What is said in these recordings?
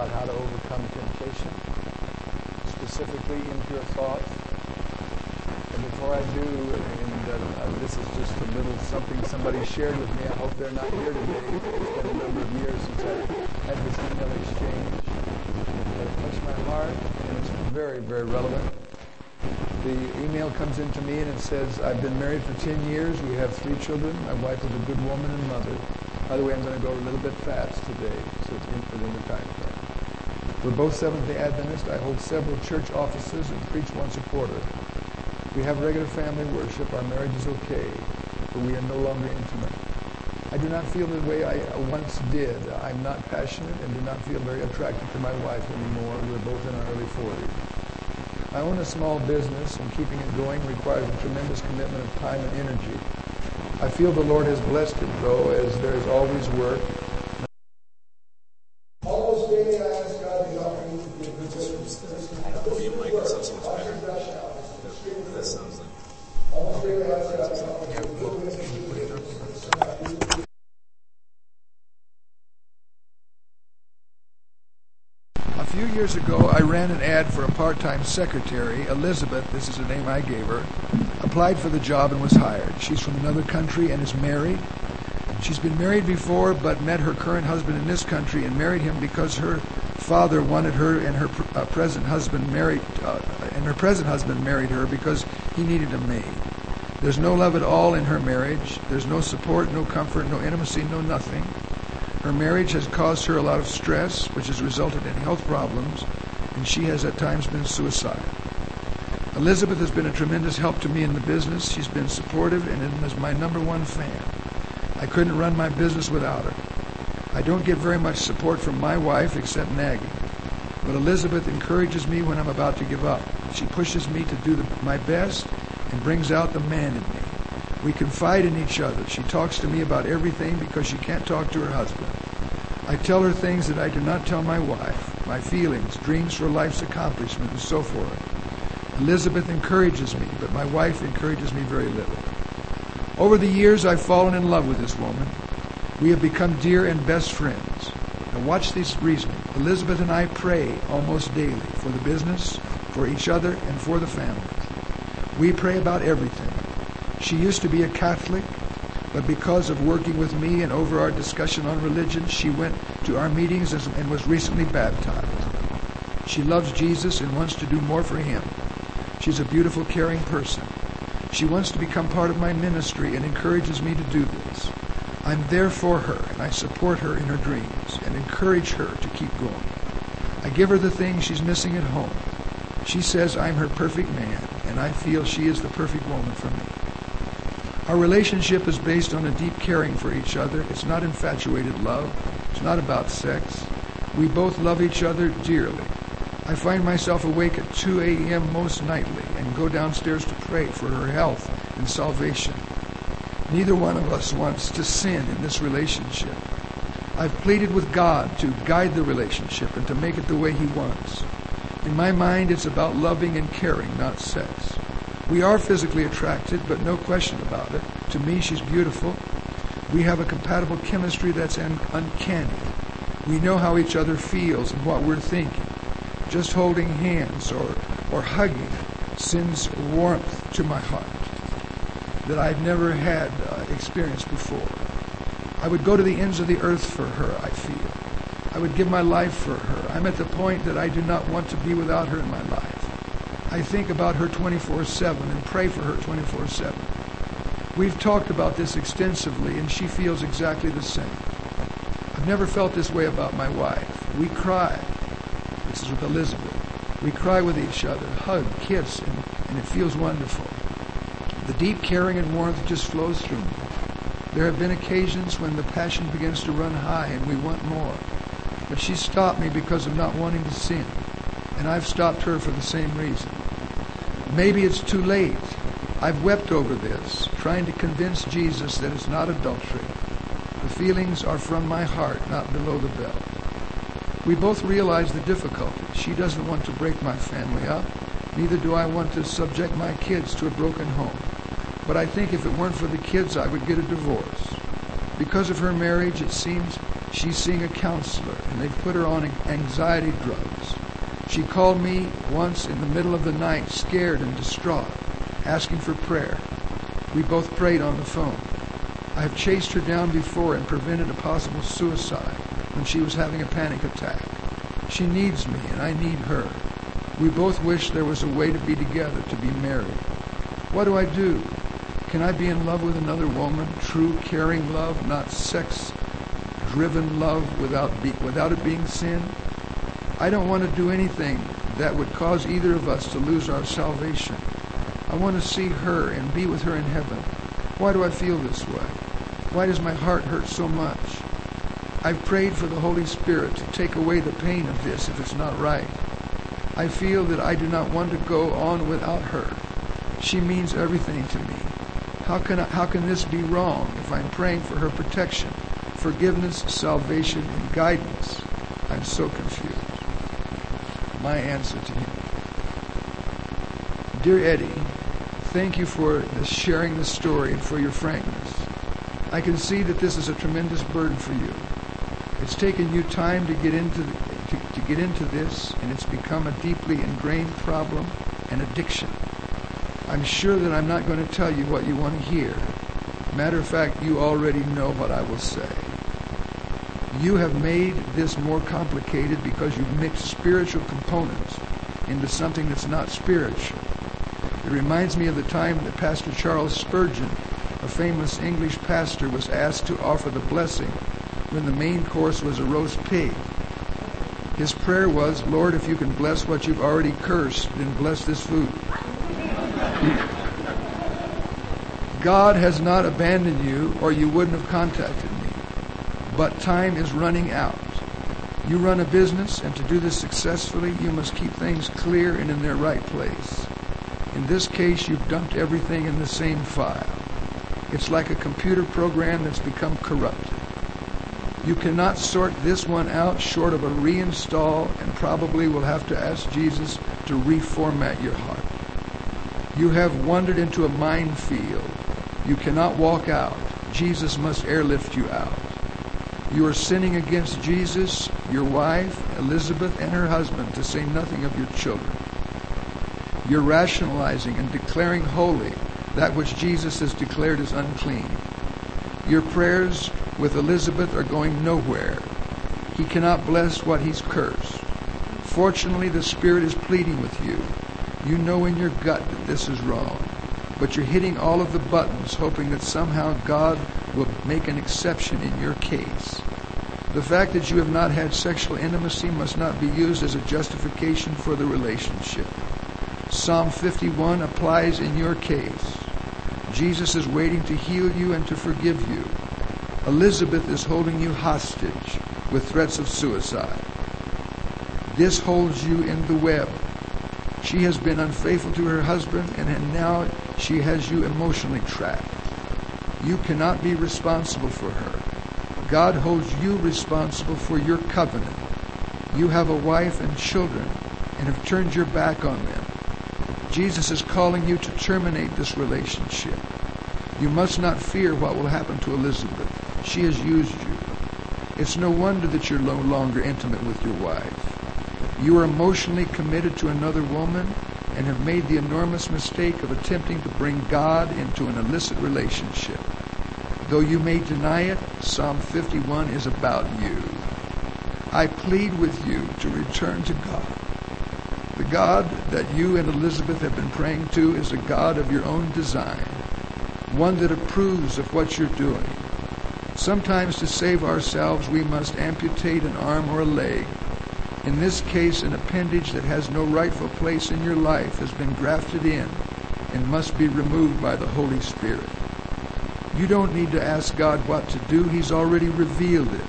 about how to overcome temptation, specifically impure thoughts. And before I do, and uh, this is just a little something somebody shared with me. I hope they're not here today. It's been a number of years since I had this email exchange. But it touched my heart, and it's very, very relevant. The email comes into me and it says, I've been married for 10 years. We have three children. My wife is a good woman and mother. By the way, I'm going to go a little bit fast today, so it's within the time frame. We're both Seventh-day Adventists. I hold several church offices and preach once a quarter. We have regular family worship. Our marriage is okay, but we are no longer intimate. I do not feel the way I once did. I'm not passionate and do not feel very attracted to my wife anymore. We're both in our early 40s. I own a small business, and keeping it going requires a tremendous commitment of time and energy. I feel the Lord has blessed it, though, as there is always work. Almost daily, I ask God the offering to give good Almost daily, I ask God the A few years ago, I ran an ad for a part-time secretary, Elizabeth, this is the name I gave her, applied for the job and was hired. She's from another country and is married. She's been married before, but met her current husband in this country and married him because her father wanted her and her uh, present husband married, uh, and her present husband married her because he needed a maid. There's no love at all in her marriage. There's no support, no comfort, no intimacy, no nothing. Her marriage has caused her a lot of stress, which has resulted in health problems, and she has at times been suicidal. Elizabeth has been a tremendous help to me in the business. She's been supportive and is my number one fan. I couldn't run my business without her. I don't get very much support from my wife except nagging. But Elizabeth encourages me when I'm about to give up. She pushes me to do the, my best and brings out the man in me. We confide in each other. She talks to me about everything because she can't talk to her husband. I tell her things that I do not tell my wife, my feelings, dreams for life's accomplishment, and so forth. Elizabeth encourages me, but my wife encourages me very little. Over the years, I've fallen in love with this woman. We have become dear and best friends. Now, watch this reasoning. Elizabeth and I pray almost daily for the business, for each other, and for the family. We pray about everything. She used to be a Catholic, but because of working with me and over our discussion on religion, she went to our meetings and was recently baptized. She loves Jesus and wants to do more for him. She's a beautiful, caring person. She wants to become part of my ministry and encourages me to do this. I'm there for her and I support her in her dreams and encourage her to keep going. I give her the things she's missing at home. She says I'm her perfect man and I feel she is the perfect woman for me. Our relationship is based on a deep caring for each other. It's not infatuated love. It's not about sex. We both love each other dearly. I find myself awake at 2 a.m. most nightly and go downstairs to pray for her health and salvation. Neither one of us wants to sin in this relationship. I've pleaded with God to guide the relationship and to make it the way He wants. In my mind, it's about loving and caring, not sex. We are physically attracted, but no question about it. To me, she's beautiful. We have a compatible chemistry that's uncanny. We know how each other feels and what we're thinking. Just holding hands or, or hugging sends warmth to my heart that I've never had uh, experienced before. I would go to the ends of the earth for her, I feel. I would give my life for her. I'm at the point that I do not want to be without her in my life. I think about her 24 7 and pray for her 24 7. We've talked about this extensively, and she feels exactly the same. I've never felt this way about my wife. We cry this is with Elizabeth. We cry with each other, hug, kiss, and, and it feels wonderful. The deep caring and warmth just flows through me. There have been occasions when the passion begins to run high and we want more. But she stopped me because of not wanting to sin. And I've stopped her for the same reason. Maybe it's too late. I've wept over this, trying to convince Jesus that it's not adultery. The feelings are from my heart, not below the belt. We both realize the difficulty. She doesn't want to break my family up. Neither do I want to subject my kids to a broken home. But I think if it weren't for the kids, I would get a divorce. Because of her marriage, it seems She's seeing a counselor, and they've put her on anxiety drugs. She called me once in the middle of the night, scared and distraught, asking for prayer. We both prayed on the phone. I have chased her down before and prevented a possible suicide when she was having a panic attack. She needs me, and I need her. We both wish there was a way to be together, to be married. What do I do? Can I be in love with another woman? True, caring love, not sex driven love without, be, without it being sin? I don't want to do anything that would cause either of us to lose our salvation. I want to see her and be with her in heaven. Why do I feel this way? Why does my heart hurt so much? I've prayed for the Holy Spirit to take away the pain of this if it's not right. I feel that I do not want to go on without her. She means everything to me. How can, I, how can this be wrong if I'm praying for her protection, forgiveness, salvation, and guidance? I'm so confused. My answer to him. Dear Eddie, thank you for sharing the story and for your frankness. I can see that this is a tremendous burden for you. It's taken you time to get into the, to, to get into this, and it's become a deeply ingrained problem and addiction. I'm sure that I'm not going to tell you what you want to hear. Matter of fact, you already know what I will say. You have made this more complicated because you've mixed spiritual components into something that's not spiritual. It reminds me of the time that Pastor Charles Spurgeon, a famous English pastor, was asked to offer the blessing when the main course was a roast pig. His prayer was, Lord, if you can bless what you've already cursed, then bless this food. God has not abandoned you, or you wouldn't have contacted. But time is running out. You run a business, and to do this successfully, you must keep things clear and in their right place. In this case, you've dumped everything in the same file. It's like a computer program that's become corrupted. You cannot sort this one out short of a reinstall and probably will have to ask Jesus to reformat your heart. You have wandered into a minefield. You cannot walk out. Jesus must airlift you out. You are sinning against Jesus, your wife, Elizabeth, and her husband, to say nothing of your children. You're rationalizing and declaring holy that which Jesus has declared as unclean. Your prayers with Elizabeth are going nowhere. He cannot bless what he's cursed. Fortunately, the Spirit is pleading with you. You know in your gut that this is wrong, but you're hitting all of the buttons, hoping that somehow God will make an exception in your case. The fact that you have not had sexual intimacy must not be used as a justification for the relationship. Psalm 51 applies in your case. Jesus is waiting to heal you and to forgive you. Elizabeth is holding you hostage with threats of suicide. This holds you in the web. She has been unfaithful to her husband, and now she has you emotionally trapped. You cannot be responsible for her. God holds you responsible for your covenant. You have a wife and children and have turned your back on them. Jesus is calling you to terminate this relationship. You must not fear what will happen to Elizabeth. She has used you. It's no wonder that you're no longer intimate with your wife. You are emotionally committed to another woman and have made the enormous mistake of attempting to bring God into an illicit relationship. Though you may deny it, Psalm 51 is about you. I plead with you to return to God. The God that you and Elizabeth have been praying to is a God of your own design, one that approves of what you're doing. Sometimes to save ourselves, we must amputate an arm or a leg. In this case, an appendage that has no rightful place in your life has been grafted in and must be removed by the Holy Spirit. You don't need to ask God what to do, He's already revealed it.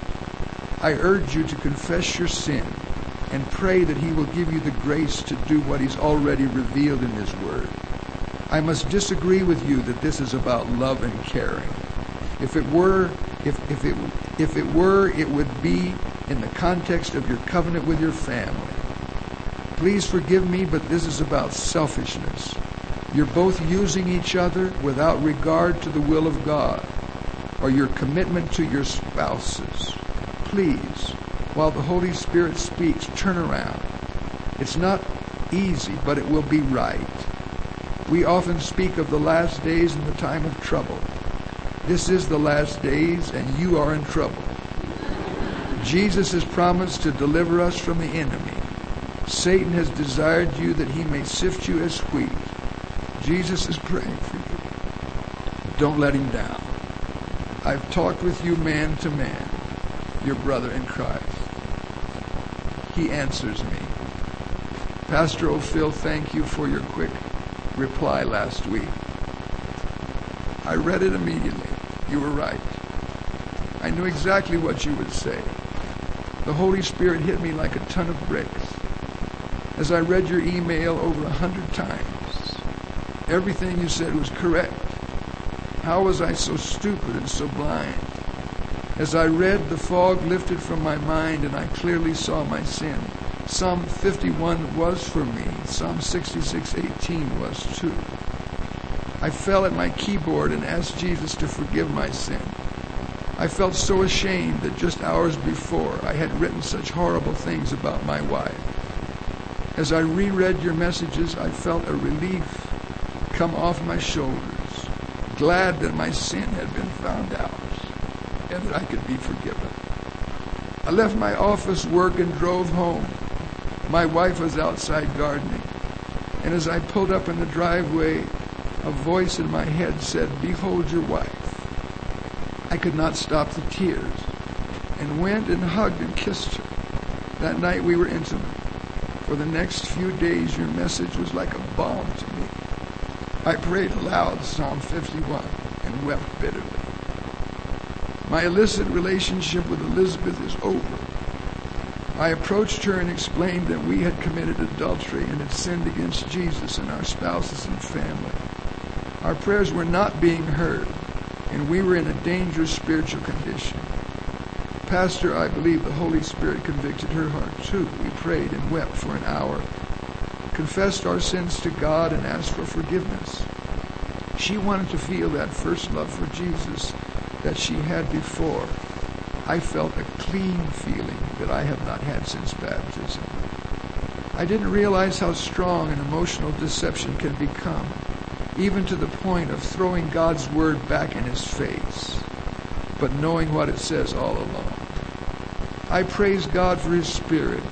I urge you to confess your sin and pray that He will give you the grace to do what He's already revealed in His Word. I must disagree with you that this is about love and caring. If it were, if, if it if it were, it would be in the context of your covenant with your family. Please forgive me, but this is about selfishness. You're both using each other without regard to the will of God or your commitment to your spouses. please, while the Holy Spirit speaks, turn around. It's not easy, but it will be right. We often speak of the last days and the time of trouble. This is the last days, and you are in trouble. Jesus has promised to deliver us from the enemy. Satan has desired you that he may sift you as wheat. Jesus is praying for you. Don't let him down. I've talked with you man to man, your brother in Christ. He answers me. Pastor O'Ffill, thank you for your quick reply last week. I read it immediately. You were right. I knew exactly what you would say. The Holy Spirit hit me like a ton of bricks. As I read your email over a hundred times, everything you said was correct. How was I so stupid and so blind? As I read, the fog lifted from my mind and I clearly saw my sin. Psalm 51 was for me. Psalm 66:18 was too. I fell at my keyboard and asked Jesus to forgive my sin. I felt so ashamed that just hours before I had written such horrible things about my wife. As I reread your messages, I felt a relief come off my shoulders, glad that my sin had been found out and that I could be forgiven. I left my office work and drove home. My wife was outside gardening, and as I pulled up in the driveway, a voice in my head said, Behold your wife. I could not stop the tears and went and hugged and kissed her. That night we were intimate. For the next few days, your message was like a balm to. I prayed aloud Psalm 51 and wept bitterly. My illicit relationship with Elizabeth is over. I approached her and explained that we had committed adultery and had sinned against Jesus and our spouses and family. Our prayers were not being heard and we were in a dangerous spiritual condition. Pastor, I believe the Holy Spirit convicted her heart too. We prayed and wept for an hour, confessed our sins to God, and asked for forgiveness. She wanted to feel that first love for Jesus that she had before. I felt a clean feeling that I have not had since baptism. I didn't realize how strong an emotional deception can become even to the point of throwing God's word back in his face, but knowing what it says all along. I praise God for his spirit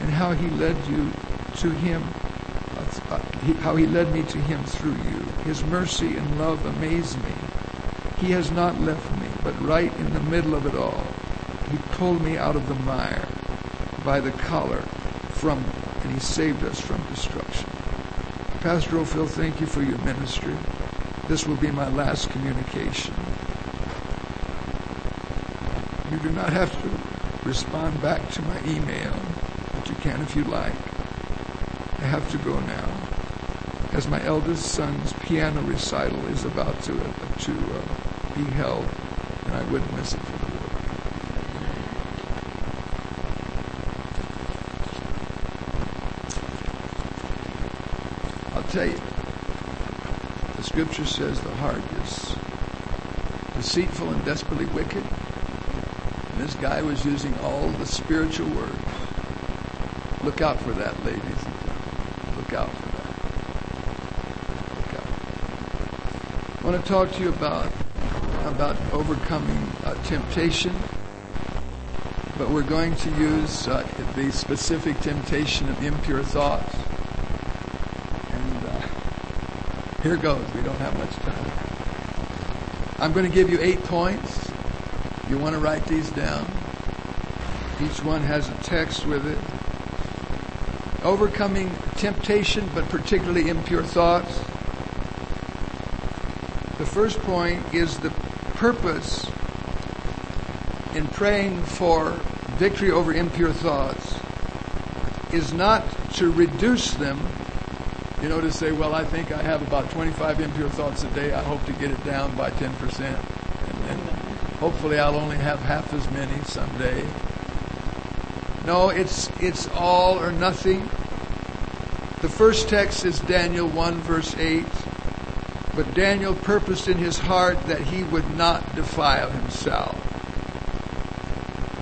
and how he led you to him, uh, how he led me to him through you. His mercy and love amaze me. He has not left me, but right in the middle of it all, he pulled me out of the mire by the collar from, and he saved us from destruction. Pastor O'Ffill, thank you for your ministry. This will be my last communication. You do not have to respond back to my email, but you can if you like. I have to go now, as my eldest son's piano recital is about to, uh, to uh, be held, and I wouldn't miss it for the world. I'll tell you, the scripture says the heart is deceitful and desperately wicked. And this guy was using all the spiritual words. Look out for that, ladies and gentlemen. Look out for that. Look out. I want to talk to you about about overcoming uh, temptation, but we're going to use uh, the specific temptation of impure thoughts. And here goes. We don't have much time. I'm going to give you eight points. You want to write these down? Each one has a text with it. Overcoming temptation, but particularly impure thoughts. The first point is the purpose in praying for victory over impure thoughts is not to reduce them you know, to say, well, I think I have about 25 impure thoughts a day. I hope to get it down by 10%. And then hopefully I'll only have half as many someday. No, it's, it's all or nothing. The first text is Daniel 1, verse 8. But Daniel purposed in his heart that he would not defile himself.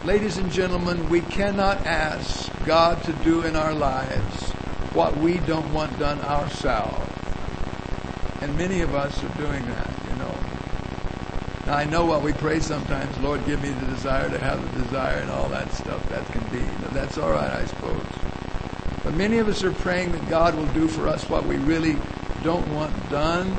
Ladies and gentlemen, we cannot ask God to do in our lives what we don't want done ourselves. And many of us are doing that, you know. Now I know what we pray sometimes, Lord, give me the desire to have the desire and all that stuff. That can be. That's all right, I suppose. But many of us are praying that God will do for us what we really don't want done.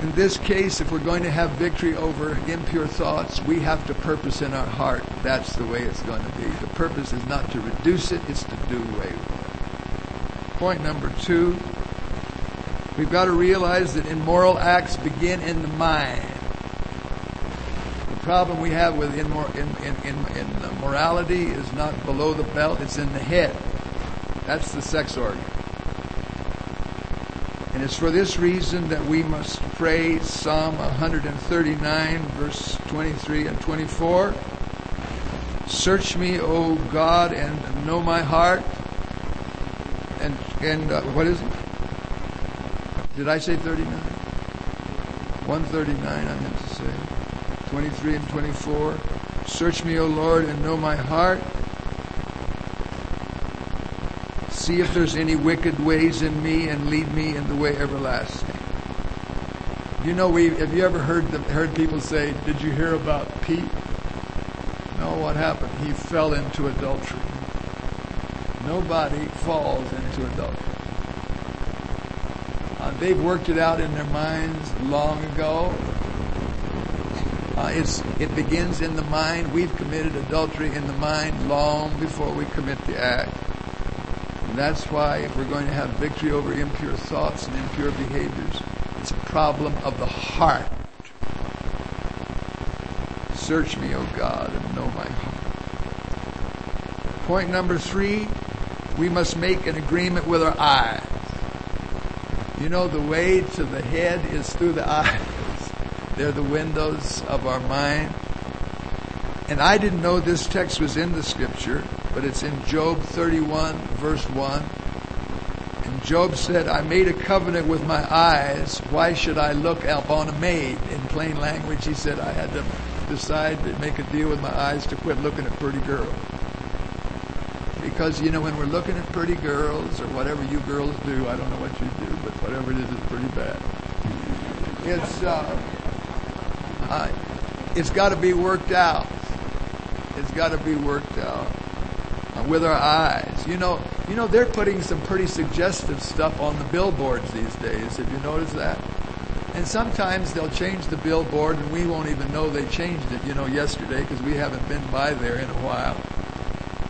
In this case, if we're going to have victory over impure thoughts, we have to purpose in our heart. That's the way it's going to be. The purpose is not to reduce it, it's to do away with it. Point number two we've got to realize that immoral acts begin in the mind. The problem we have with immor- in, in, in, in uh, morality is not below the belt, it's in the head. That's the sex organ. And it's for this reason that we must pray Psalm 139, verse 23 and 24. Search me, O God, and know my heart. And and uh, what is it? Did I say 39? 139, I meant to say. 23 and 24. Search me, O Lord, and know my heart see if there's any wicked ways in me and lead me in the way everlasting. You know, we have you ever heard the, heard people say, "Did you hear about Pete?" No, what happened? He fell into adultery. Nobody falls into adultery. Uh, they've worked it out in their minds long ago. Uh, it's, it begins in the mind. We've committed adultery in the mind long before we commit the act. That's why if we're going to have victory over impure thoughts and impure behaviors, it's a problem of the heart. Search me, O God, and know my heart. Point number three, we must make an agreement with our eyes. You know, the way to the head is through the eyes. They're the windows of our mind. And I didn't know this text was in the scripture but it's in Job 31, verse 1. And Job said, I made a covenant with my eyes. Why should I look upon a maid? In plain language, he said, I had to decide to make a deal with my eyes to quit looking at pretty girls. Because, you know, when we're looking at pretty girls, or whatever you girls do, I don't know what you do, but whatever it is, it's pretty bad. It's, uh, uh, it's got to be worked out. It's got to be worked out with our eyes. You know, you know they're putting some pretty suggestive stuff on the billboards these days. Have you noticed that? And sometimes they'll change the billboard and we won't even know they changed it, you know, yesterday because we haven't been by there in a while.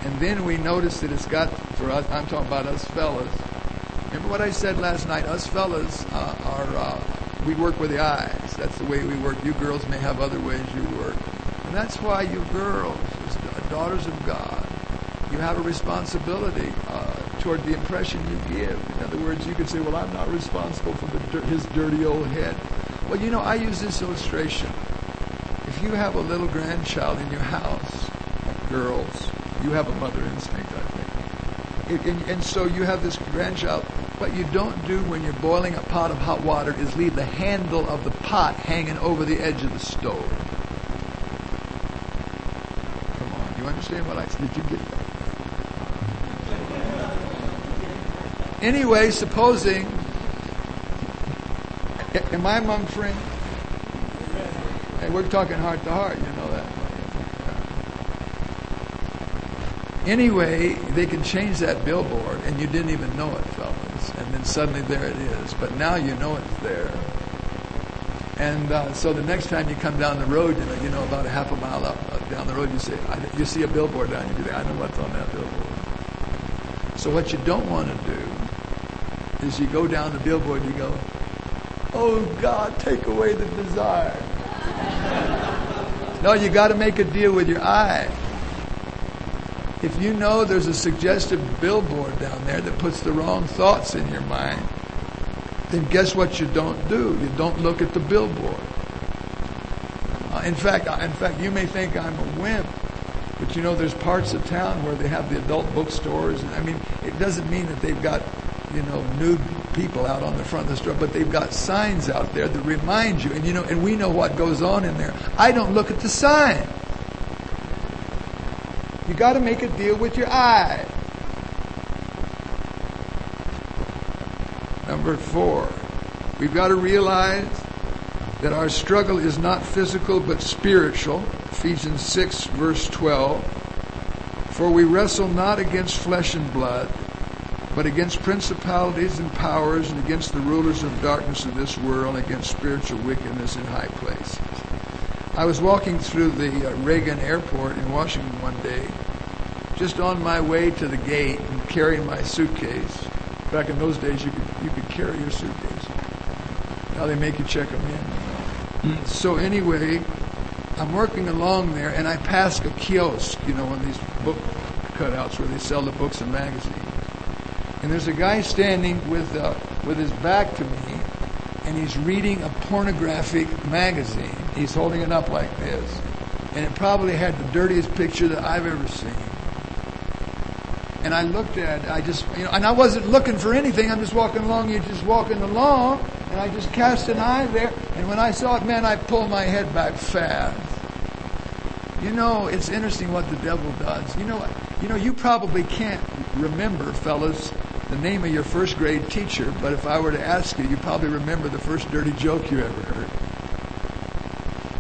And then we notice that it's got, for us, I'm talking about us fellas. Remember what I said last night? Us fellas uh, are, uh, we work with the eyes. That's the way we work. You girls may have other ways you work. And that's why you girls, daughters of God, you have a responsibility uh, toward the impression you give. In other words, you could say, well, I'm not responsible for his dirty old head. Well, you know, I use this illustration. If you have a little grandchild in your house, girls, you have a mother instinct, I think. And, and so you have this grandchild. What you don't do when you're boiling a pot of hot water is leave the handle of the pot hanging over the edge of the stove. Come on, you understand what I said? Did you get that? Anyway, supposing, am I among friends? Hey, we're talking heart to heart, you know that. Anyway, they can change that billboard, and you didn't even know it, fellas. And then suddenly there it is. But now you know it's there. And uh, so the next time you come down the road, you know, you know about a half a mile up uh, down the road, you say, you see a billboard down. You say, I know what's on that billboard. So what you don't want to do as you go down the billboard, you go, Oh God, take away the desire. no, you got to make a deal with your eye. If you know there's a suggestive billboard down there that puts the wrong thoughts in your mind, then guess what you don't do? You don't look at the billboard. Uh, in fact, in fact, you may think I'm a wimp, but you know there's parts of town where they have the adult bookstores. I mean, it doesn't mean that they've got you know, nude people out on the front of the store, but they've got signs out there that remind you, and you know, and we know what goes on in there. I don't look at the sign. You got to make a deal with your eye. Number four, we've got to realize that our struggle is not physical but spiritual. Ephesians 6, verse 12. For we wrestle not against flesh and blood, but against principalities and powers, and against the rulers of darkness of this world, and against spiritual wickedness in high places. I was walking through the uh, Reagan Airport in Washington one day, just on my way to the gate and carrying my suitcase. Back in those days, you could you could carry your suitcase. Now they make you check them in. So anyway, I'm working along there, and I pass a kiosk, you know, one of these book cutouts where they sell the books and magazines. And there's a guy standing with uh, with his back to me, and he's reading a pornographic magazine. He's holding it up like this, and it probably had the dirtiest picture that I've ever seen. And I looked at it, I just, you know, and I wasn't looking for anything. I'm just walking along. You're just walking along, and I just cast an eye there. And when I saw it, man, I pulled my head back fast. You know, it's interesting what the devil does. You know, you know, you probably can't remember, fellas, the name of your first grade teacher, but if I were to ask you, you probably remember the first dirty joke you ever heard.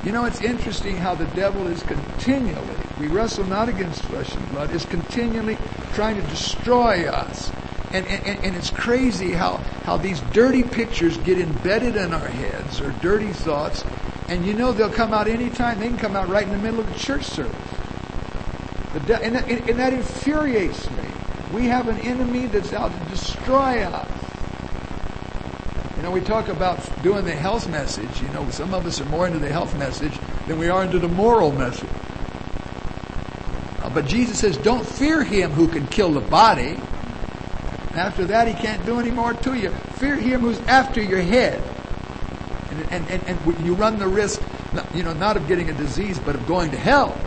You know, it's interesting how the devil is continually, we wrestle not against flesh and blood, is continually trying to destroy us. And, and, and it's crazy how, how these dirty pictures get embedded in our heads, or dirty thoughts, and you know they'll come out anytime. They can come out right in the middle of the church service. The De- and, that, and that infuriates me. We have an enemy that's out to destroy us. You know, we talk about doing the health message. You know, some of us are more into the health message than we are into the moral message. Uh, but Jesus says, don't fear him who can kill the body. After that, he can't do any more to you. Fear him who's after your head. And, and, and, and you run the risk, you know, not of getting a disease, but of going to hell.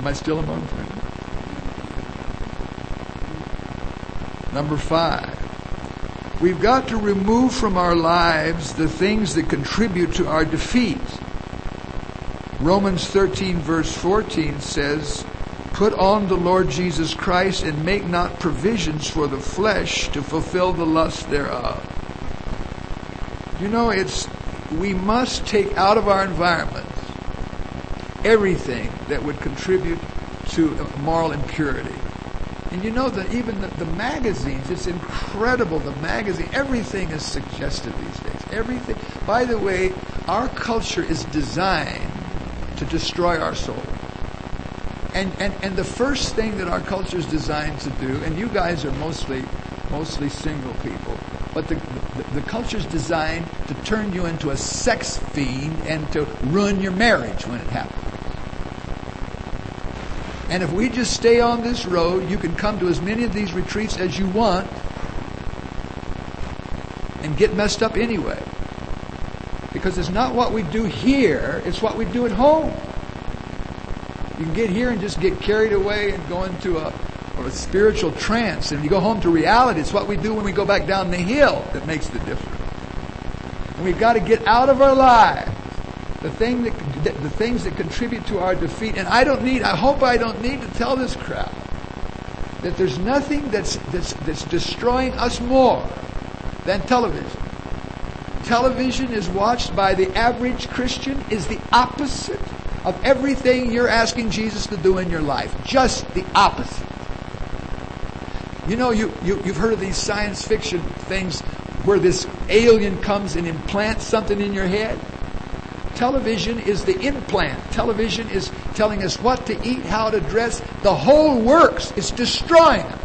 Am I still among friends? Number five. We've got to remove from our lives the things that contribute to our defeat. Romans 13, verse 14 says, Put on the Lord Jesus Christ and make not provisions for the flesh to fulfill the lust thereof. You know, it's we must take out of our environment everything that would contribute to moral impurity. And you know that even the, the, magazines, it's incredible. The magazine, everything is suggested these days. Everything. By the way, our culture is designed to destroy our soul. And, and, and the first thing that our culture is designed to do, and you guys are mostly, mostly single people, but the, the, the culture is designed to turn you into a sex fiend and to ruin your marriage when it happens. And if we just stay on this road, you can come to as many of these retreats as you want and get messed up anyway. Because it's not what we do here, it's what we do at home. You can get here and just get carried away and go into a, a spiritual trance. And you go home to reality. It's what we do when we go back down the hill that makes the difference. And we've got to get out of our lives the thing that the things that contribute to our defeat. And I don't need, I hope I don't need to tell this crowd that there's nothing that's, that's, that's destroying us more than television. Television is watched by the average Christian is the opposite of everything you're asking Jesus to do in your life. Just the opposite. You know, you, you, you've heard of these science fiction things where this alien comes and implants something in your head. Television is the implant. Television is telling us what to eat, how to dress. The whole works. It's destroying them.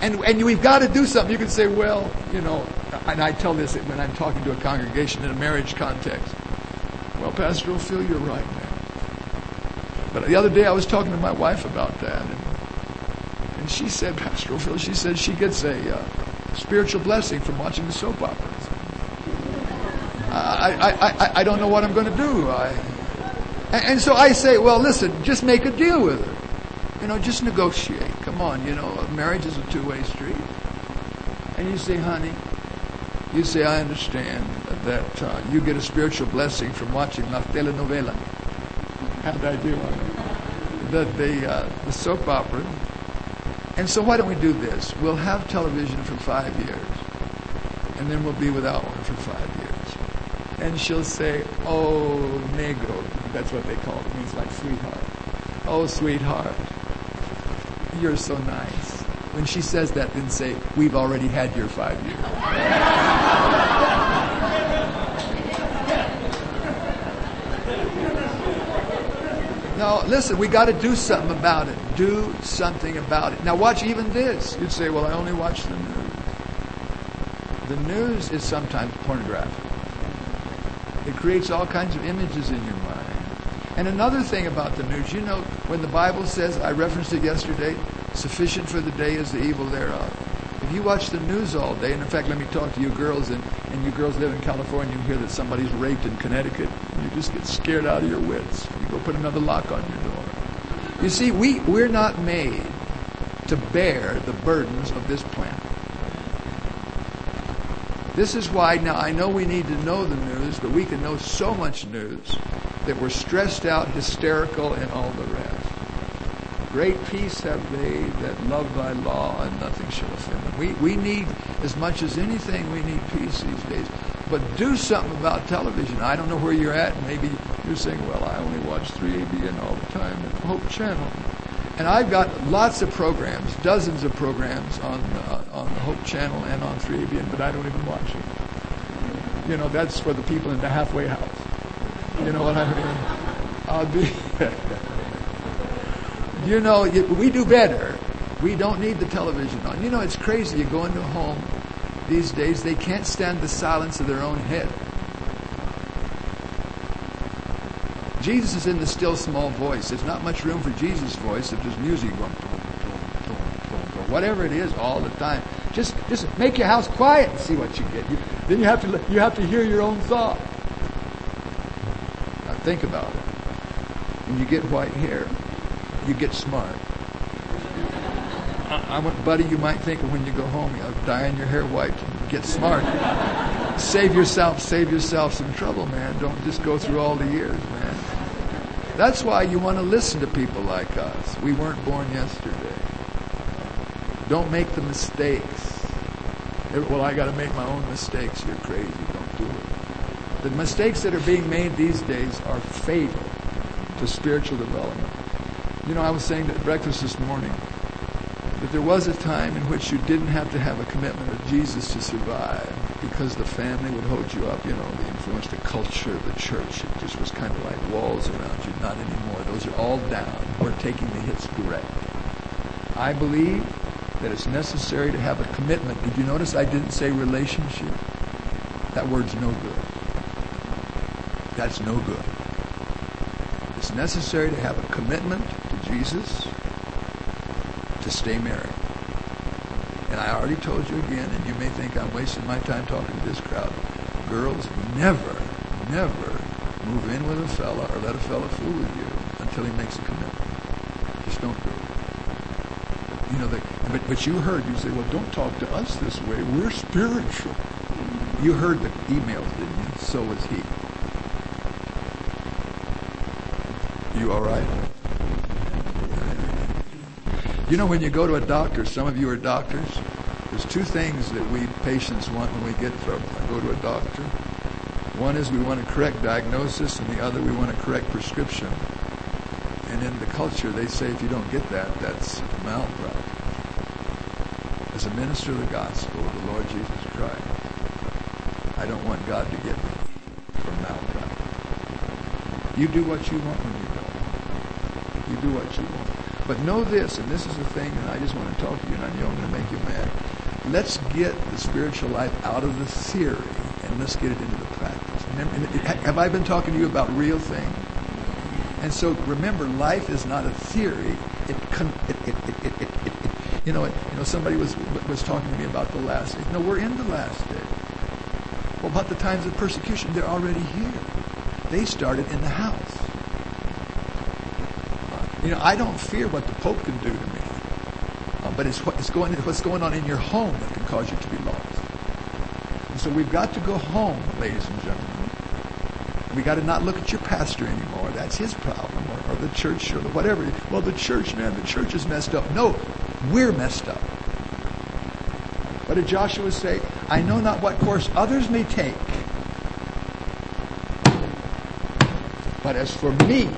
And, and we've got to do something. You can say, well, you know, and I tell this when I'm talking to a congregation in a marriage context. Well, Pastor Phil, you're right, man. But the other day I was talking to my wife about that. And, and she said, Pastor Phil, she said she gets a uh, spiritual blessing from watching the soap operas. I, I, I, don't know what I'm going to do. I, and, so I say, well, listen, just make a deal with her. You know, just negotiate. Come on, you know, marriage is a two-way street. And you say, honey, you say, I understand. that uh, you get a spiritual blessing from watching La Telenovela. How did I do on? The, the, uh, the soap opera. And so why don't we do this? We'll have television for five years, and then we'll be without one for five. And she'll say, oh, negro. That's what they call it. Means like sweetheart. Oh, sweetheart. You're so nice. When she says that, then say, we've already had your five years. now, listen, we got to do something about it. Do something about it. Now, watch even this. You'd say, well, I only watch the news. The news is sometimes pornographic, creates all kinds of images in your mind. And another thing about the news, you know, when the Bible says, I referenced it yesterday, sufficient for the day is the evil thereof. If you watch the news all day, and in fact, let me talk to you girls, and, and you girls live in California, you hear that somebody's raped in Connecticut, you just get scared out of your wits. You go put another lock on your door. You see, we, we're not made to bear the burdens of this planet. This is why now I know we need to know the news, but we can know so much news that we're stressed out, hysterical, and all the rest. Great peace have they that love thy law, and nothing shall offend them. We, we need, as much as anything, we need peace these days. But do something about television. I don't know where you're at. Maybe you're saying, well, I only watch 3ABN all the time at Hope Channel. And I've got lots of programs, dozens of programs on uh, Hope Channel and on 3ABN, but I don't even watch it. You know, that's for the people in the halfway house. You know what I mean? I'll be. you know, we do better. We don't need the television on. You know, it's crazy. You go into a home these days, they can't stand the silence of their own head. Jesus is in the still small voice. There's not much room for Jesus' voice if there's music going, whatever it is, all the time. Just, just make your house quiet and see what you get. You, then you have to, you have to hear your own thought. Now think about it. When you get white hair, you get smart. I, want, buddy, you might think when you go home, you'll dye your hair white get smart. save yourself, save yourself some trouble, man. Don't just go through all the years, man. That's why you want to listen to people like us. We weren't born yesterday. Don't make the mistakes. Well, I got to make my own mistakes. You're crazy. Don't do it. The mistakes that are being made these days are fatal to spiritual development. You know, I was saying at breakfast this morning that there was a time in which you didn't have to have a commitment of Jesus to survive because the family would hold you up, you know, the influence, the culture, the church. It just was kind of like walls around you. Not anymore. Those are all down. We're taking the hits direct. I believe that it's necessary to have a commitment. Did you notice I didn't say relationship? That word's no good. That's no good. It's necessary to have a commitment to Jesus to stay married. And I already told you again, and you may think I'm wasting my time talking to this crowd. Girls, never, never move in with a fella or let a fella fool with you until he makes a commitment. Just don't do. You know, but, but you heard, you say, well, don't talk to us this way. We're spiritual. You heard the emails, didn't you? So was he. You all right? You know, when you go to a doctor, some of you are doctors, there's two things that we patients want when we get go to a doctor. One is we want a correct diagnosis, and the other we want a correct prescription. And in the culture, they say if you don't get that, that's malpractice. As a minister of the gospel of the Lord Jesus Christ, I don't want God to get me for malpractice. You do what you want when you go. You do what you want. But know this, and this is the thing, and I just want to talk to you, and I know I'm going to make you mad. Let's get the spiritual life out of the theory, and let's get it into the practice. Remember, have I been talking to you about real things? And so remember, life is not a theory. It, it, it, it, it, you know, you know, somebody was was talking to me about the last days. No, we're in the last day. Well, about the times of persecution, they're already here. They started in the house. You know, I don't fear what the Pope can do to me, uh, but it's, what, it's going, what's going on in your home that can cause you to be lost. And so we've got to go home, ladies and gentlemen. We got to not look at your pastor anymore. That's his problem, or, or the church, or the whatever. Well, the church, man, the church is messed up. No, we're messed up. What did Joshua say? I know not what course others may take, but as for me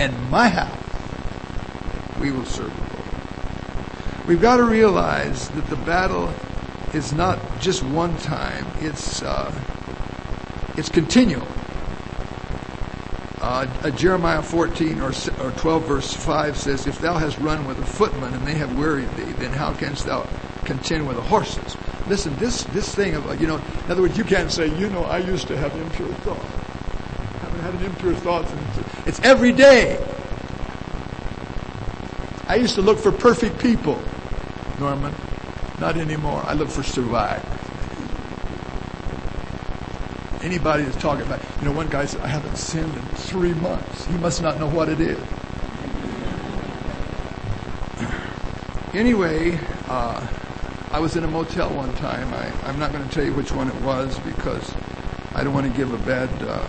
and my house, we will serve the Lord. We've got to realize that the battle is not just one time; it's uh, it's continual. Uh, uh, Jeremiah 14 or, or 12 verse 5 says, If thou hast run with a footman and they have wearied thee, then how canst thou contend with the horses? Listen, this, this thing of, uh, you know, in other words, you can't say, you know, I used to have impure thoughts. I haven't had an impure thought since. It's every day. I used to look for perfect people, Norman. Not anymore. I look for survivors. Anybody that's talking about, you know, one guy said, I haven't sinned in three months. He must not know what it is. Anyway, uh, I was in a motel one time. I, I'm not going to tell you which one it was because I don't want to give a bad uh,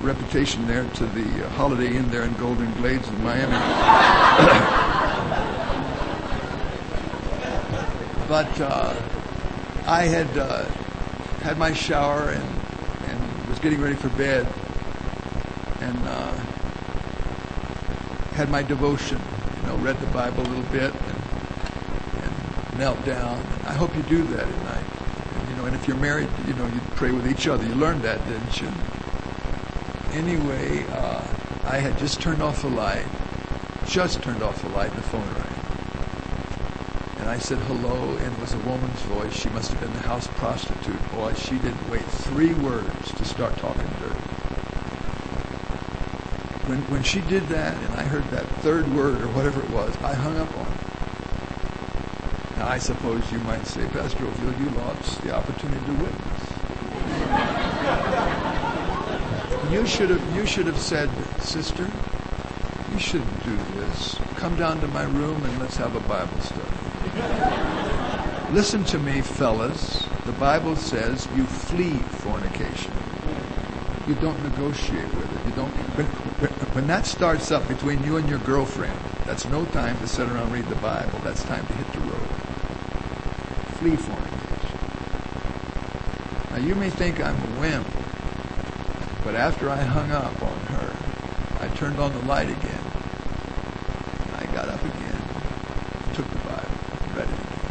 reputation there to the uh, Holiday Inn there in Golden Glades in Miami. but uh, I had uh, had my shower and getting ready for bed and uh, had my devotion, you know, read the Bible a little bit and, and knelt down. I hope you do that at night. And, you know, and if you're married, you know, you pray with each other. You learned that, didn't you? Anyway, uh, I had just turned off the light, just turned off the light, and the phone rang. I said hello, and it was a woman's voice. She must have been the house prostitute. Boy, she didn't wait three words to start talking dirty. When, when she did that, and I heard that third word or whatever it was, I hung up on her. Now, I suppose you might say, Pastor O'Ffill, you lost the opportunity to witness. you should have you should have said, sister, you shouldn't do this. Come down to my room and let's have a Bible study. Listen to me, fellas. The Bible says you flee fornication. You don't negotiate with it. You don't. When, when that starts up between you and your girlfriend, that's no time to sit around and read the Bible. That's time to hit the road. Flee fornication. Now you may think I'm a wimp, but after I hung up on her, I turned on the light again. I got up again, took the Bible, read it again,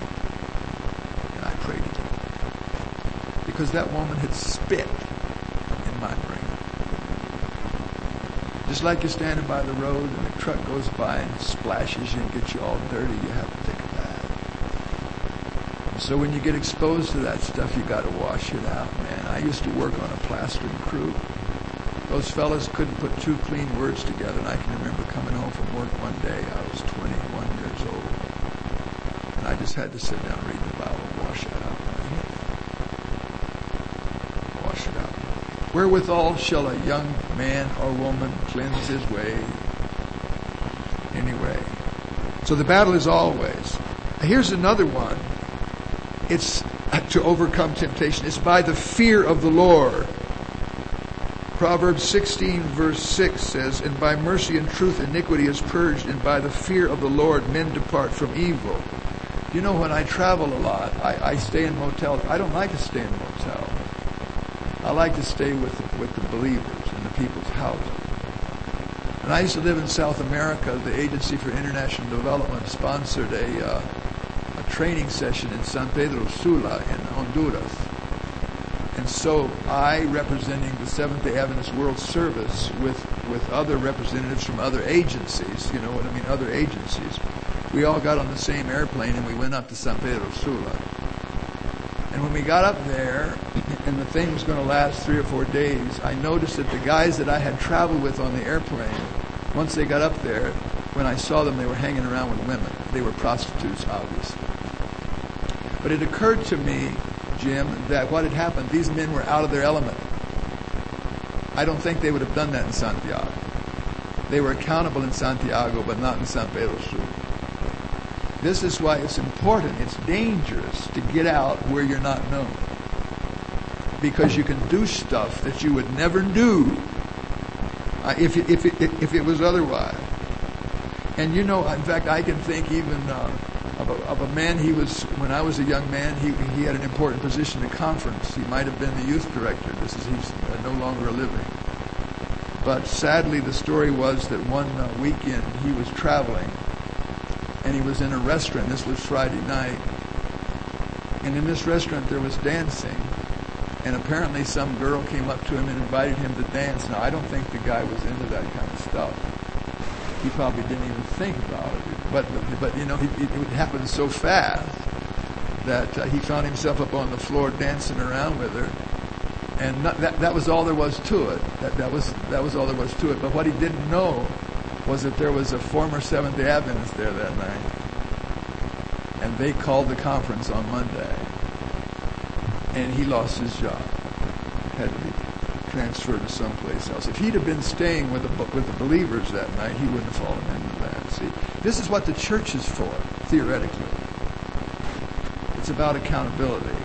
and I prayed again. Because that woman had spit in my brain. Just like you're standing by the road and a truck goes by and splashes you and gets you all dirty, you have to take a bath. So when you get exposed to that stuff, you got to wash it out, man. I used to work on a plastering crew. Those fellas couldn't put two clean words together, and I can remember coming home from work one day. I was 21 years old, and I just had to sit down and read the Bible, and wash it out. Wash it out. Wherewithal shall a young man or woman cleanse his way? Anyway, so the battle is always. Here's another one. It's to overcome temptation. It's by the fear of the Lord. Proverbs 16 verse 6 says, And by mercy and truth iniquity is purged, and by the fear of the Lord men depart from evil. You know, when I travel a lot, I, I stay in motels. I don't like to stay in. I like to stay with with the believers in the people's houses. And I used to live in South America. The Agency for International Development sponsored a, uh, a training session in San Pedro Sula in Honduras. And so I, representing the Seventh-day Adventist World Service with, with other representatives from other agencies, you know what I mean, other agencies, we all got on the same airplane and we went up to San Pedro Sula. And when we got up there, and the thing was going to last three or four days, I noticed that the guys that I had traveled with on the airplane, once they got up there, when I saw them, they were hanging around with women. They were prostitutes, obviously. But it occurred to me, Jim, that what had happened, these men were out of their element. I don't think they would have done that in Santiago. They were accountable in Santiago, but not in San Pedro Sula. This is why it's important, it's dangerous to get out where you're not known. because you can do stuff that you would never do uh, if, it, if, if it was otherwise. And you know, in fact, I can think even uh, of, a, of a man he was, when I was a young man, he, he had an important position at conference. He might have been the youth director. This is, he's uh, no longer living. But sadly, the story was that one uh, weekend he was traveling and he was in a restaurant. This was Friday night. And in this restaurant, there was dancing. And apparently, some girl came up to him and invited him to dance. Now, I don't think the guy was into that kind of stuff. He probably didn't even think about it. But, but you know, it, it happened so fast that uh, he found himself up on the floor dancing around with her and not, that that was all there was to it. That that was that was all there was to it. But what he didn't know was that there was a former Seventh Day Adventist there that night, and they called the conference on Monday, and he lost his job, had to be transferred to someplace else. If he'd have been staying with the with the believers that night, he wouldn't have fallen into that. See, this is what the church is for, theoretically. It's about accountability.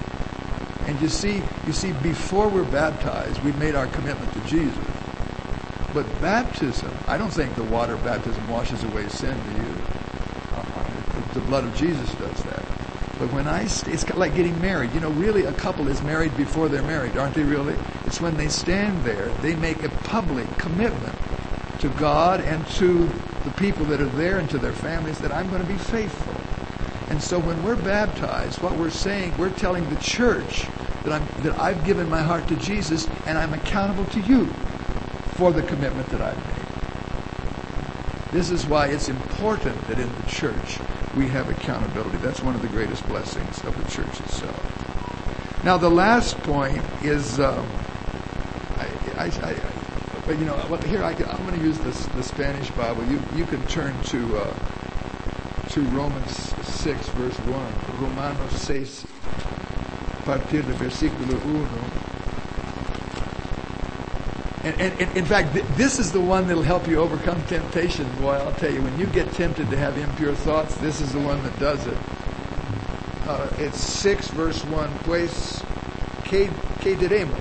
And you see, you see, before we're baptized, we've made our commitment to Jesus. But baptism, I don't think the water baptism washes away sin to you. Uh, the blood of Jesus does that. But when I, it's like getting married. You know, really, a couple is married before they're married, aren't they? Really, it's when they stand there, they make a public commitment to God and to the people that are there and to their families that I'm going to be faithful. And so when we're baptized, what we're saying, we're telling the church that, I'm, that I've given my heart to Jesus and I'm accountable to you for the commitment that I've made. This is why it's important that in the church we have accountability. That's one of the greatest blessings of the church itself. Now, the last point is, um, I, I, I, but you know, here I am going to use this, the Spanish Bible. You you can turn to uh, to Romans six verse one. Romanos seis partir del versículo 1. And, and, and, in fact, th- this is the one that'll help you overcome temptation. Boy, I'll tell you, when you get tempted to have impure thoughts, this is the one that does it. Uh, it's 6 verse 1. Pues, ¿qué, qué diremos?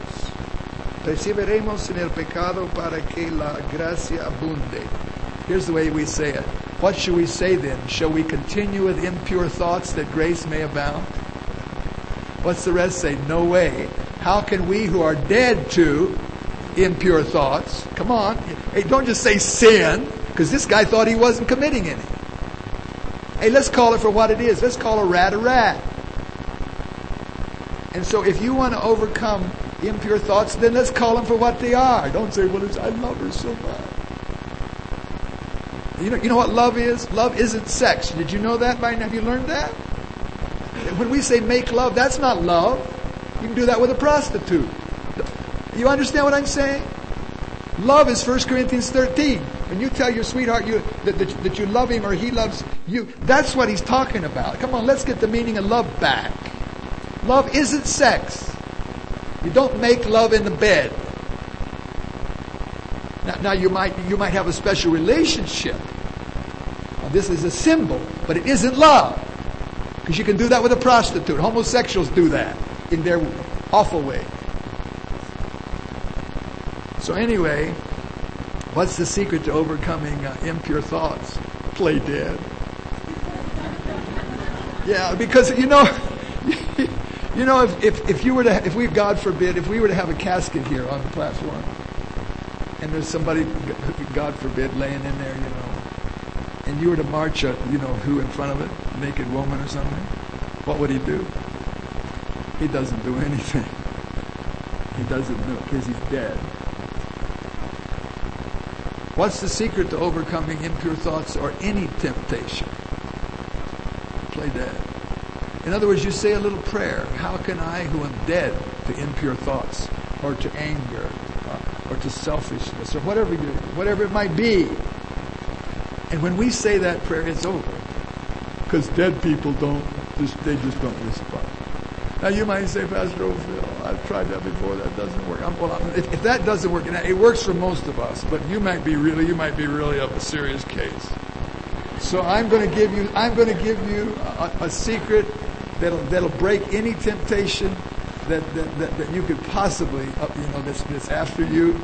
Perseveremos en el pecado para que la gracia abunde. Here's the way we say it. What should we say then? Shall we continue with impure thoughts that grace may abound? What's the rest say? No way. How can we who are dead to impure thoughts, come on, hey, don't just say sin, because this guy thought he wasn't committing any. Hey, let's call it for what it is. Let's call a rat a rat. And so if you want to overcome impure thoughts, then let's call them for what they are. Don't say, well, I love her so much. You know, you know what love is? Love isn't sex. Did you know that by now? Have you learned that? When we say make love, that's not love. You can do that with a prostitute. You understand what I'm saying? Love is 1 Corinthians 13. When you tell your sweetheart you, that, that, that you love him or he loves you, that's what he's talking about. Come on, let's get the meaning of love back. Love isn't sex. You don't make love in the bed. Now, now you might you might have a special relationship. This is a symbol, but it isn't love. Because you can do that with a prostitute. Homosexuals do that in their awful way. So, anyway, what's the secret to overcoming uh, impure thoughts? Play dead. Yeah, because, you know, you know, if, if, if you were to, if we, God forbid, if we were to have a casket here on the platform, and there's somebody, God forbid, laying in there, you know, and you were to march a, you know, who in front of it, naked woman or something, what would he do? He doesn't do anything. He doesn't know because he's dead. What's the secret to overcoming impure thoughts or any temptation? Play dead. In other words, you say a little prayer. How can I, who am dead to impure thoughts or to anger uh, or to selfishness or whatever you, whatever it might be, and when we say that prayer, it's over. Because dead people don't, just, they just don't respond. Now you might say, Pastor Phil, I've tried that before. That doesn't work. I'm, well, if, if, that doesn't work, and it works for most of us, but you might be really, you might be really of a serious case. So I'm going to give you, I'm going to give you a, a secret that'll that'll break any temptation that, that, that, that you could possibly, uh, you know, that's, that's after you.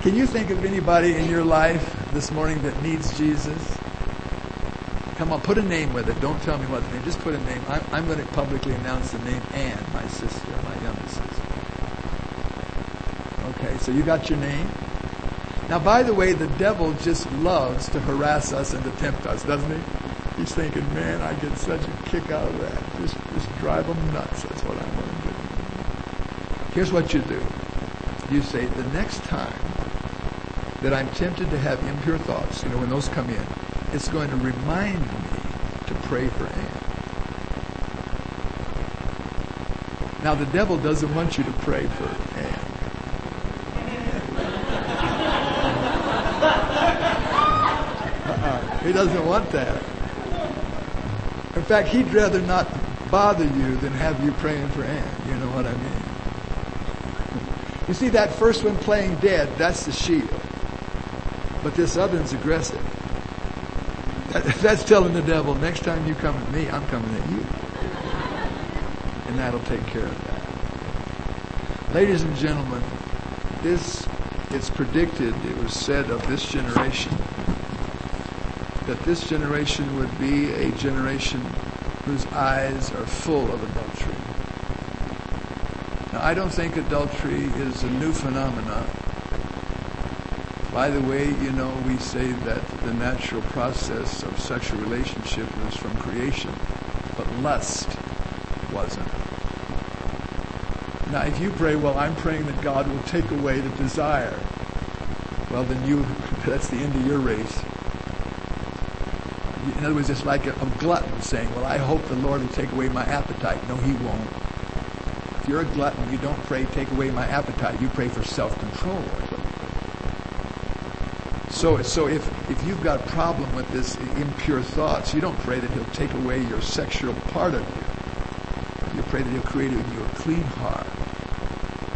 Can you think of anybody in your life this morning that needs Jesus? Come on, put a name with it. Don't tell me what the name. Just put a name. I'm, I'm going to publicly announce the name Anne, my sister, my younger sister. Okay, so you got your name. Now, by the way, the devil just loves to harass us and to tempt us, doesn't he? He's thinking, man, I get such a kick out of that. Just, just drive them nuts. That's what I want to do. Here's what you do. You say, the next time that I'm tempted to have impure thoughts, you know, when those come in, it's going to remind me to pray for Anne. Now, the devil doesn't want you to pray for Anne. Uh-uh. He doesn't want that. In fact, he'd rather not bother you than have you praying for Anne. You know what I mean? You see, that first one playing dead, that's the shield. But this other one's aggressive. That's telling the devil, next time you come at me, I'm coming at you. And that'll take care of that. Ladies and gentlemen, this, it's predicted, it was said of this generation, that this generation would be a generation whose eyes are full of adultery. Now, I don't think adultery is a new phenomenon. By the way, you know, we say that the natural process of sexual relationship was from creation, but lust wasn't. Now, if you pray, well, I'm praying that God will take away the desire, well, then you, that's the end of your race. In other words, it's like a, a glutton saying, well, I hope the Lord will take away my appetite. No, he won't. If you're a glutton, you don't pray, take away my appetite. You pray for self-control. So, so if, if you've got a problem with this impure thoughts, you don't pray that he'll take away your sexual part of you. You pray that he'll create in you a clean heart,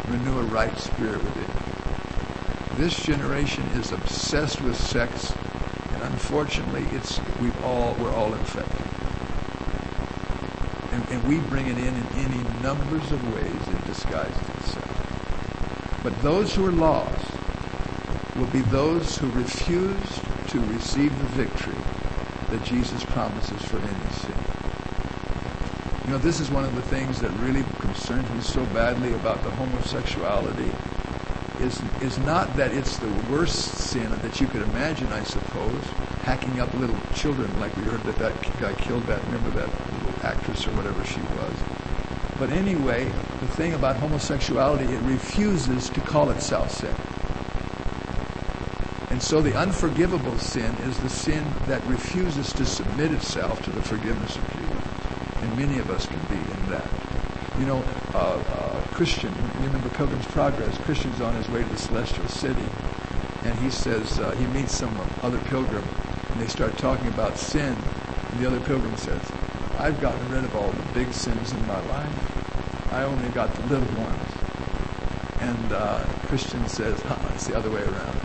renew a right spirit within you. This generation is obsessed with sex, unfortunately, it's we've all we're all infected, and, and we bring it in in any numbers of ways it disguises itself. But those who are lost will be those who refuse to receive the victory that Jesus promises for any sin. You know, this is one of the things that really concerns me so badly about the homosexuality is is not that it's the worst sin that you could imagine, I suppose, hacking up little children like we heard that that guy killed that, remember that little actress or whatever she was. But anyway, the thing about homosexuality, it refuses to call itself sin. And so the unforgivable sin is the sin that refuses to submit itself to the forgiveness of Jesus. And many of us can be in that. You know, uh, Christian, you remember Pilgrim's Progress, Christian's on his way to the celestial city. And he says, uh, he meets some other pilgrim, and they start talking about sin. And the other pilgrim says, I've gotten rid of all the big sins in my life. I only got the little ones. And uh, Christian says, huh, it's the other way around.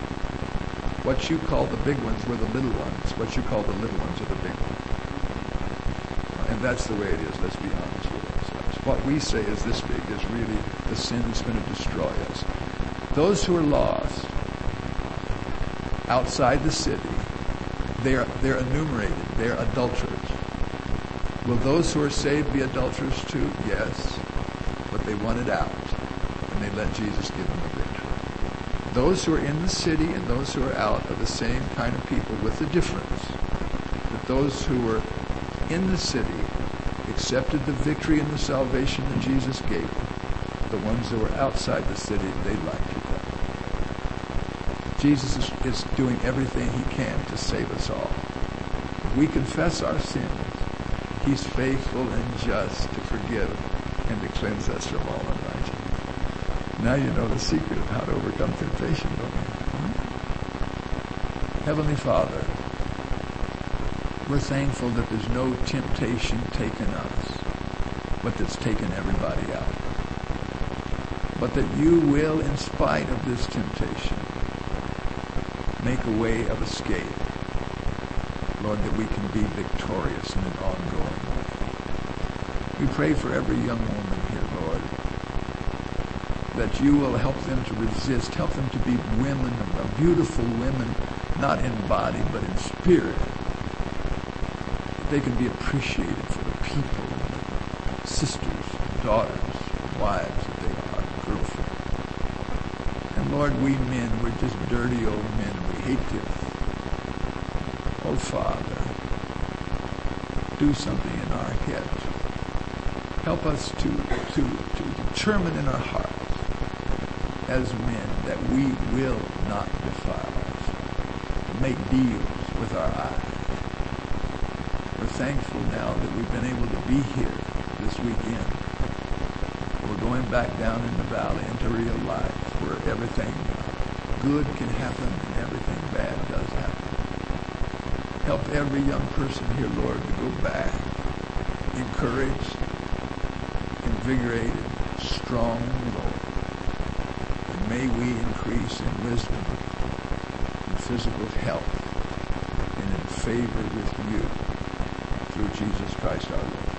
What you call the big ones were the little ones. What you call the little ones are the big ones. And that's the way it is. Let's be honest. What we say is this big is really the sin that's going to destroy us. Those who are lost outside the city, they're, they're enumerated. They're adulterers. Will those who are saved be adulterers too? Yes. But they want it out. And they let Jesus give them the victory. Those who are in the city and those who are out are the same kind of people with the difference that those who were in the city accepted the victory and the salvation that Jesus gave them. The ones that were outside the city, they liked it. Jesus is, is doing everything he can to save us all. We confess our sins, he's faithful and just to forgive and to cleanse us from all unrighteousness. Now you know the secret of how to overcome temptation, don't you? Hmm? Heavenly Father, we're thankful that there's no temptation taken us, but that's taken everybody out. But that you will, in spite of this temptation, make a way of escape. Lord, that we can be victorious in an ongoing way. We pray for every young woman here, Lord that you will help them to resist, help them to be women, beautiful women, not in body but in spirit. They can be appreciated for the people, sisters, daughters, wives that they are, girlfriends. And Lord, we men, we're just dirty old men. We hate this. Oh, Father, do something in our heads. Help us to, to, to determine in our hearts as men that we will not defile ourselves, make deals with our eyes. Thankful now that we've been able to be here this weekend. We're going back down in the valley into real life where everything good can happen and everything bad does happen. Help every young person here, Lord, to go back encouraged, invigorated, strong, Lord. And may we increase in wisdom, in physical health, and in favor with you Jesus Christ our Lord.